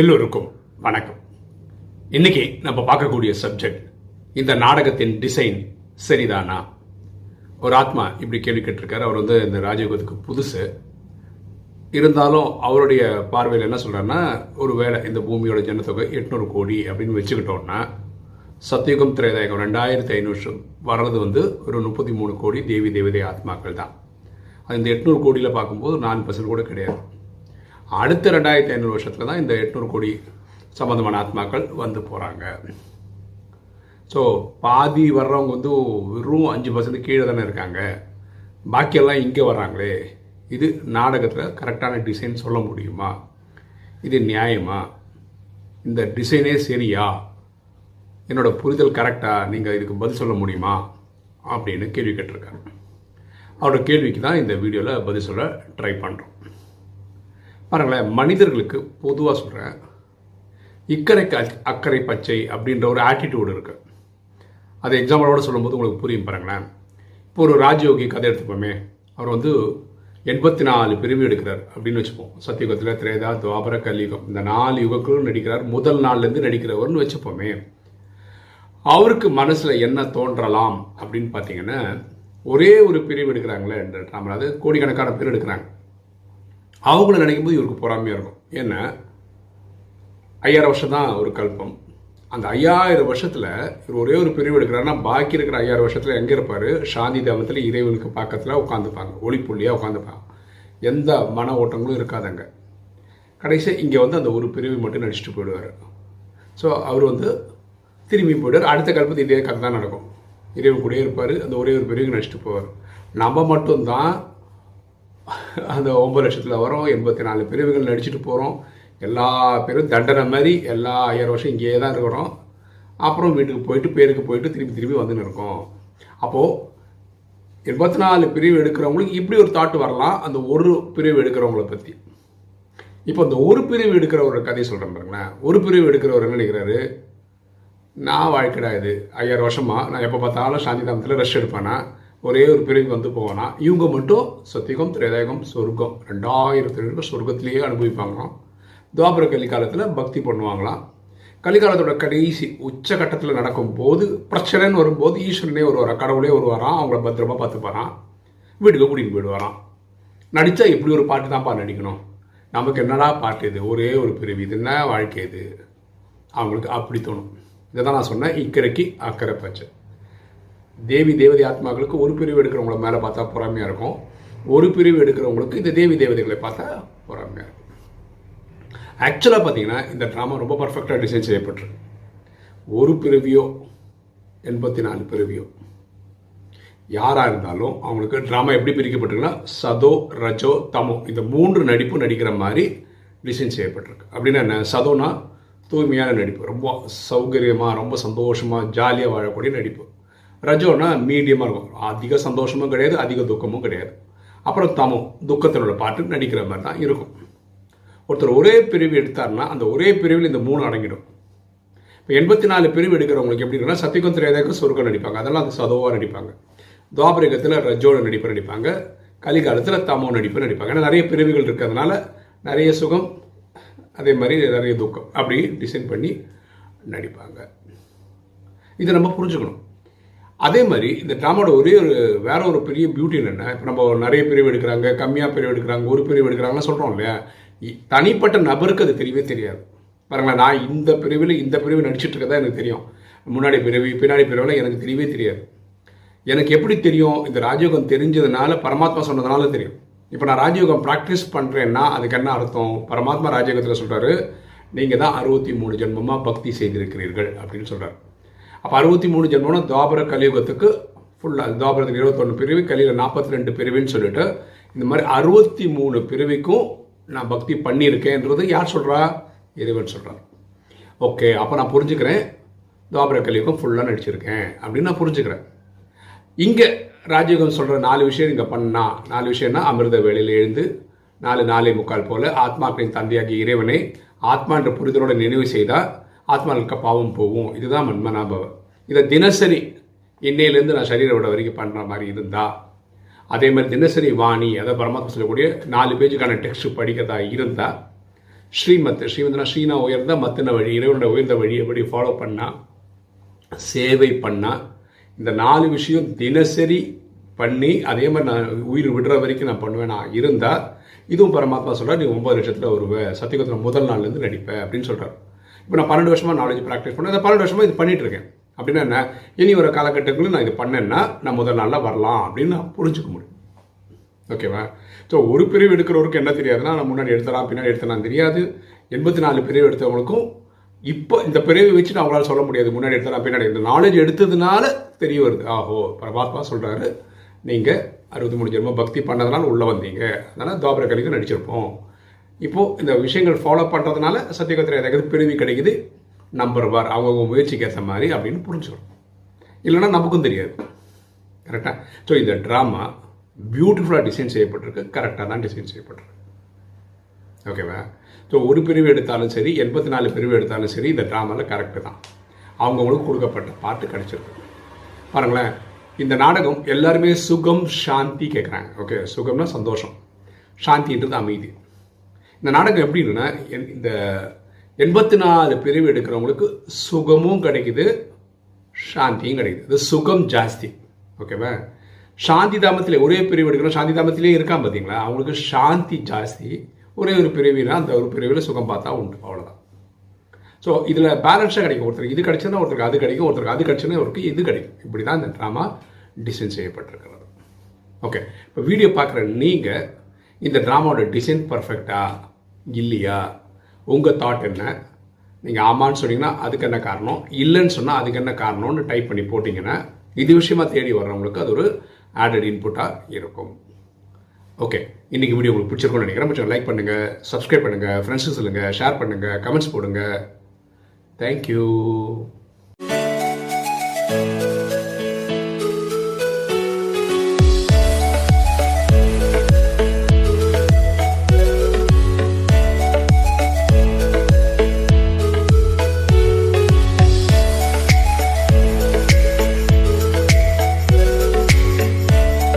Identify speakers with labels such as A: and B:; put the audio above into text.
A: எல்லோருக்கும் வணக்கம். இன்னைக்கு நம்ம பார்க்கக்கூடிய சப்ஜெக்ட் இந்த நாடகத்தின் டிசைன் சரிதானா? ஒரு ஆத்மா இப்படி கேள்வி கேட்டிருக்காரு. அவர் வந்து இந்த ராஜயோகத்துக்கு புதுசு. இருந்தாலும் அவருடைய பார்வையில் என்ன சொல்கிறாருன்னா ஒரு வேளை இந்த பூமியோட ஜனத்தொகை எட்நூறு கோடி அப்படின்னு வச்சுக்கிட்டோம்னா சத்தியுகம் திரேதாயகம் ரெண்டாயிரத்தி ஐநூறு வர்றது வந்து ஒரு முப்பத்தி மூணு கோடி தேவி தேவதை ஆத்மாக்கள் தான் அது இந்த எட்நூறு கோடியில் பார்க்கும்போது நாலு பர்சன்ட் கூட கிடையாது. அடுத்த ரெண்டாயிரத்தி ஐநூறு வருஷத்துல தான் இந்த எட்நூறு கோடி சம்பந்தமான ஆத்மாக்கள் வந்து போகிறாங்க ஸோ பாதி வர்றவங்க வந்து வெறும் அஞ்சு பர்சன்ட் கீழே தானே இருக்காங்க. பாக்கியெல்லாம் இங்கே வர்றாங்களே. இது நாடகத்தில் கரெக்டான டிசைன் சொல்ல முடியுமா? இது நியாயமா? இந்த டிசைனே சரியா? என்னோட புரிதல் கரெக்டாக நீங்கள் இதுக்கு பதில் சொல்ல முடியுமா? அப்படின்னு கேள்வி கேட்டிருக்காங்க அவரோட கேள்விக்கு தான் இந்த வீடியோவில் பதில் சொல்ல ட்ரை பண்ணுறோம் பாருங்களேன் மனிதர்களுக்கு பொதுவாக சொல்கிறேன் இக்கரைக்கு அக்கறை பச்சை அப்படின்ற ஒரு ஆட்டிடியூடு இருக்கு. அது எக்ஸாம்பிளோட சொல்லும்போது உங்களுக்கு புரியும் பாருங்களேன். இப்போ ஒரு ராஜயோகி கதை எடுத்துப்போமே. அவர் வந்து எண்பத்தி நாலு பிரிவு எடுக்கிறார் அப்படின்னு வச்சுப்போம். சத்தியுகத்தில் திரேதா துவாபர கலியுகம் இந்த நாலு யுகங்களும் நடிக்கிறார். முதல் நாள்லேருந்து நடிக்கிறவர்னு வச்சுப்போமே. அவருக்கு மனசில் என்ன தோன்றலாம் அப்படின்னு பார்த்தீங்கன்னா ஒரே ஒரு பிரிவு எடுக்கிறாங்களே என்ற அதாவது கோடிக்கணக்கான பேர் எடுக்கிறாங்க. அவங்கள நினைக்கும் போது இவருக்கு பொறாமையாக இருக்கும். ஏன்னா ஐயாயிரம் வருஷம் தான் ஒரு கல்பம். அந்த ஐயாயிரம் வருஷத்தில் இவர் ஒரே ஒரு பிரிவு எடுக்கிறாருன்னா பாக்கி இருக்கிற ஐயாயிரம் வருஷத்தில் எங்கே இருப்பார்? சாந்தி தேவத்தில் இறைவனுக்கு பக்கத்தில் உட்காந்துப்பாங்க. ஒளிப்புள்ளியா உட்காந்துப்பாங்க. எந்த மன ஓட்டங்களும் இருக்காதங்க கடைசி இங்கே வந்து அந்த ஒரு பிரிவு மட்டும் நடிச்சுட்டு போயிடுவாரு. ஸோ அவர் வந்து திரும்பி போயிடுவார். அடுத்த கல்பத்து இதே கதை தான் நடக்கும். இறைவன் கூடயே இருப்பார். அந்த ஒரே ஒரு பிரிவுக்கு நடிச்சுட்டு போவார். நம்ம மட்டும்தான் அந்த ஒம்பது லட்சத்தில் வரோம் எண்பத்தி நாலு பிரிவுகள் நடிச்சுட்டு போகிறோம் எல்லா பேரும் தண்டனை மாதிரி எல்லா ஆயிரம் வருஷம் இங்கேயே தான் இருக்கிறோம். அப்புறம் வீட்டுக்கு போயிட்டு பேருக்கு போயிட்டு திரும்பி திரும்பி வந்துன்னு இருக்கோம். அப்போது எண்பத்தி நாலு பிரிவு எடுக்கிறவங்களுக்கு இப்படி ஒரு தாட் வரலாம் அந்த ஒரு பிரிவு எடுக்கிறவங்கள பற்றி இப்போ இந்த ஒரு பிரிவு எடுக்கிற ஒரு கதையை சொல்கிறேன் பாருங்களேன். ஒரு பிரிவு எடுக்கிறவர் என்ன நினைக்கிறாரு? நான் வாழ்க்கைடா இது ஐயாயிரம் வருஷமா நான் எப்போ பார்த்தாலும் சாந்தி தாமத்தில் ரெஸ்ட் எடுப்பேனா? ஒரே ஒரு பிரிவு வந்து போவானா இவங்க மட்டும் சத்தியகம் திரேதாயகம் சொர்க்கம் ரெண்டாயிரத்தி ரெண்டு சொர்க்கத்திலேயே அனுபவிப்பாங்களாம். துவாபர கலிகாலத்தில் பக்தி பண்ணுவாங்களாம். கலிகாலத்தோட கடைசி உச்சகட்டத்தில் நடக்கும்போது பிரச்சனைன்னு வரும்போது ஈஸ்வரனே வருவாரா கடவுளே வருவாராம் அவங்கள பத்திரமா பார்த்துப்பாராம் வீட்டுக்கு கூட்டிகிட்டு போயிடுவாராம். நடித்தா இப்படி ஒரு பாட்டு தான்ப்பா நடிக்கணும். நமக்கு என்னடா பாட்டு இது? ஒரே ஒரு பிரிவு. இது என்ன வாழ்க்கை இது? அவங்களுக்கு அப்படி தோணும். இதை தான் நான் சொன்னேன். இக்கரைக்கு அக்கறை பச்சை தேவி தேவதை ஆத்மாக்களுக்கு ஒரு பிரிவு எடுக்கிறவங்கள மேலே பார்த்தா பொறாமையாக இருக்கும். ஒரு பிரிவு எடுக்கிறவங்களுக்கு இந்த தேவி தேவதைகளை பார்த்தா பொறாமையாக இருக்கும். ஆக்சுவலாக பார்த்தீங்கன்னா இந்த ட்ராமா ரொம்ப பர்ஃபெக்டாக டிசைன் செய்யப்பட்டிருக்கு. ஒரு பிறவியோ எண்பத்தி நாலு பிறவியோ யாராக இருந்தாலும் அவங்களுக்கு ட்ராமா எப்படி பிரிக்கப்பட்டிருக்குன்னா சதோ ரஜோ தமோ இந்த மூன்று நடிப்பும் நடிக்கிற மாதிரி டிசைன் செய்யப்பட்டிருக்கு. அப்படின்னா என்ன? சதோனா தூய்மையான நடிப்பு. ரொம்ப சௌகரியமாக ரொம்ப சந்தோஷமாக ஜாலியாக வாழக்கூடிய நடிப்பு. ரஜோனா மீடியமாக இருக்கும். அதிக சந்தோஷமும் கிடையாது அதிக துக்கமும் கிடையாது. அப்புறம் தமோ துக்கத்தினோட பாட்டு நடிக்கிற மாதிரி தான் இருக்கும். ஒருத்தர் ஒரே பிரிவு எடுத்தாருன்னா அந்த ஒரே பிரிவில் இந்த மூணு அடங்கிடும். இப்போ எண்பத்தி நாலு பிரிவு எடுக்கிறவங்களுக்கு எப்படி இருக்குன்னா சத்தியகம் திரேதாக்கு சொர்க்கம் நடிப்பாங்க. அதெல்லாம் அது சதோவாக நடிப்பாங்க. துவாபரிகத்தில் ரஜோட நடிப்பு நடிப்பாங்க. கலிகாலத்தில் தமோ நடிப்பு நடிப்பாங்க. ஏன்னா நிறைய பிரிவுகள் இருக்கிறதுனால நிறைய சுகம் அதே மாதிரி நிறைய துக்கம் அப்படி டிசைன் பண்ணி நடிப்பாங்க. இதை நம்ம புரிஞ்சுக்கணும். அதே மாதிரி இந்த ட்ராமாவோட ஒரே ஒரு வேற ஒரு பெரிய பியூட்டி என்னென்ன இப்போ நம்ம நிறைய பிரிவு எடுக்கிறாங்க கம்மியாக பிரிவு எடுக்கிறாங்க ஒரு பிரிவு எடுக்கிறாங்கன்னு சொல்கிறோம் இல்லையா? இ- தனிப்பட்ட நபருக்கு அது தெரியவே தெரியாது. பாருங்களேன் நான் இந்த பிரிவில் இந்த பிரிவு நடிச்சிட்டு இருக்கதா எனக்கு தெரியும். முன்னாடி பிரிவு பின்னாடி பிரிவில் எனக்கு தெரியவே தெரியாது. எனக்கு எப்படி தெரியும்? இந்த ராஜயோகம் தெரிஞ்சதுனால பரமாத்மா சொன்னதுனால தெரியும். இப்போ நான் ராஜயோகம் ப்ராக்டிஸ் பண்ணுறேன்னா அதுக்கு என்ன அர்த்தம்? பரமாத்மா ராஜயோகத்தில் சொல்கிறாரு நீங்கள் தான் அறுபத்தி மூணு ஜென்மமாக பக்தி செய்திருக்கிறீர்கள் அப்படின்னு சொல்கிறார் அப்போ அறுபத்தி மூணு ஜென்மம்னா துவாபர கலியுகத்துக்கு ஃபுல்லாக துவாபரத்துக்கு இருபத்தொன்று பிரிவு கலியில் நாற்பத்தி ரெண்டு பிரிவுன்னு சொல்லிட்டு இந்த மாதிரி அறுபத்தி மூணு பிரிவுக்கும் நான் பக்தி பண்ணியிருக்கேன்றது யார் சொல்கிறா இறைவன் சொல்கிறார் ஓகே அப்போ நான் புரிஞ்சுக்கிறேன். துவாபர கலியுகம் ஃபுல்லாக நடிச்சிருக்கேன் அப்படின்னு நான் புரிஞ்சுக்கிறேன். இங்கே ராஜயோகம் சொல்கிற நாலு விஷயம் இங்கே பண்ணா நாலு விஷயம்னா அமிர்த வேலையில் எழுந்து நாலு நாலே முக்கால் போல ஆத்மாக்களின் தந்தையாகிய இறைவனை ஆத்மா என்ற புரிதலோட நினைவு செய்தால் ஆத்மாவுக்கு பாவம் போகும். இதுதான் மன்மனாபவ இதை தினசரி இன்னையிலேருந்து நான் சரீர விட வரைக்கும் பண்ணுற மாதிரி இருந்தா அதே மாதிரி தினசரி வாணி அதை பரமாத்மா சொல்லக்கூடிய நாலு பேஜுக்கான டெக்ஸ்ட் படிக்கிறதா இருந்தால் ஸ்ரீமத் ஸ்ரீமத்னா ஸ்ரீனா உயர்ந்த மத்தின வழி இறைவனோட உயர்ந்த வழி எப்படி ஃபாலோ பண்ணால் சேவை பண்ணால் இந்த நாலு விஷயம் தினசரி பண்ணி அதே மாதிரி நான் உயிர் விடுற வரைக்கும் நான் பண்ணுவேன் நான் இருந்தால் இதுவும் பரமாத்மா சொல்கிறார் நீ ஒன்பது லட்சத்தில் வருவேன் சத்தியகுத்திரம் முதல் நாள்லேருந்து நடிப்பேன் அப்படின்னு சொல்கிறார் இப்போ நான் பன்னெண்டு வருஷமாக நாலேஜ் ப்ராக்டிஸ் பண்ணேன். அந்த பன்னெண்டு வருஷமாக இது பண்ணிட்டு இருக்கேன் அப்படின்னா என்ன? இனி ஒரு காலகட்டங்களில் நான் இது பண்ணேன்னா நான் முதல் நாளில் வரலாம் அப்படின்னு நான் புரிஞ்சுக்க முடியும். ஓகேவா ஸோ ஒரு பிரிவு எடுக்கிறவருக்கு என்ன தெரியாதுன்னா நான் முன்னாடி எடுத்தலாம் பின்னாடி எடுத்தலாம் தெரியாது. எண்பத்தி நாலு பிரிவு எடுத்தவங்களுக்கும் இப்போ இந்த பிரிவை வச்சு நான் அவங்களால சொல்ல முடியாது. முன்னாடி எடுத்தலாம் பின்னாடி இந்த நாலேஜ் எடுத்ததுனால தெரிய வருது. ஆஹோ பரமாத்மா சொல்கிறாரு நீங்கள் அறுபத்தி மூணு ஜென்மம் பக்தி பண்ணதுனால உள்ளே வந்தீங்க. அதனால் துவாபர கலிக்கு நடிச்சிருப்போம். இப்போது இந்த விஷயங்கள் ஃபாலோ பண்ணுறதுனால சத்தியகத்திர ஏதாவது பிரிவு கிடைக்குது நம்பர் வார் அவங்கவுங்க முயற்சிக்கு ஏற்ற மாதிரி அப்படின்னு புரிஞ்சுக்கணும். இல்லைன்னா நமக்கும் தெரியாது. கரெக்டாக ஸோ இந்த ட்ராமா பியூட்டிஃபுல்லாக டிசைன் செய்யப்பட்டிருக்கு. கரெக்டாக தான் டிசைன் செய்யப்பட்டிருக்கு. ஓகேவா ஸோ ஒரு பிரிவு எடுத்தாலும் சரி எண்பத்தி நாலு பிரிவு எடுத்தாலும் சரி இந்த ட்ராமாவில் கரெக்டு தான். அவங்கவுங்களுக்கு கொடுக்கப்பட்ட பாட்டு கிடச்சிருக்கு. பாருங்களேன். இந்த நாடகம் எல்லாருமே சுகம் சாந்தி கேட்குறாங்க ஓகே சுகம்னா சந்தோஷம். சாந்தின்றது அமைதி. இந்த நாடகம் எப்படின்னா என்- இந்த எண்பத்தி நாலு பிரிவு எடுக்கிறவங்களுக்கு சுகமும் கிடைக்குது சாந்தியும் கிடைக்குது. இது சுகம் ஜாஸ்தி. ஓகேவா? சாந்தி தாமத்திலே ஒரே பிரிவு எடுக்கிறோம் சாந்தி தாமத்திலே இருக்கான் பார்த்தீங்களா அவங்களுக்கு சாந்தி ஜாஸ்தி. ஒரே ஒரு பிரிவினா அந்த ஒரு பிரிவில் சுகம் பார்த்தா உண்டு அவ்வளோதான் ஸோ இதில் பேலன்ஸாக கிடைக்கும். ஒருத்தருக்கு இது கிடைச்சதுன்னா ஒருத்தருக்கு அது கிடைக்கும் ஒருத்தருக்கு அது கிடைச்சுன்னா ஒருத்தருக்கு இது கிடைக்கும். இப்படி தான் இந்த ட்ராமா டிசைன் செய்யப்பட்டிருக்கிறது. ஓகே இப்போ வீடியோ பார்க்குற நீங்கள் இந்த ட்ராமாவோட டிசைன் பர்ஃபெக்டாக இல்லையா? உங்கள் தாட் என்ன? நீங்கள் ஆமான்னு சொன்னீங்கன்னா அதுக்கு என்ன காரணம்? இல்லைன்னு சொன்னால் அதுக்கு என்ன காரணம்னு டைப் பண்ணி போட்டிங்கன்னா இது விஷயமா தேடி வர்றவங்களுக்கு அது ஒரு ஆடட் இன்புட்டாக இருக்கும். ஓகே இன்னைக்கு வீடியோ உங்களுக்கு பிடிச்சிருக்கும்னு நினைக்கிறேன். கொஞ்சம் லைக் பண்ணுங்கள் சப்ஸ்கிரைப் பண்ணுங்கள் ஃப்ரெண்ட்ஸுக்கு சொல்லுங்கள் ஷேர் பண்ணுங்கள் கமெண்ட்ஸ் போடுங்க. தேங்க்யூ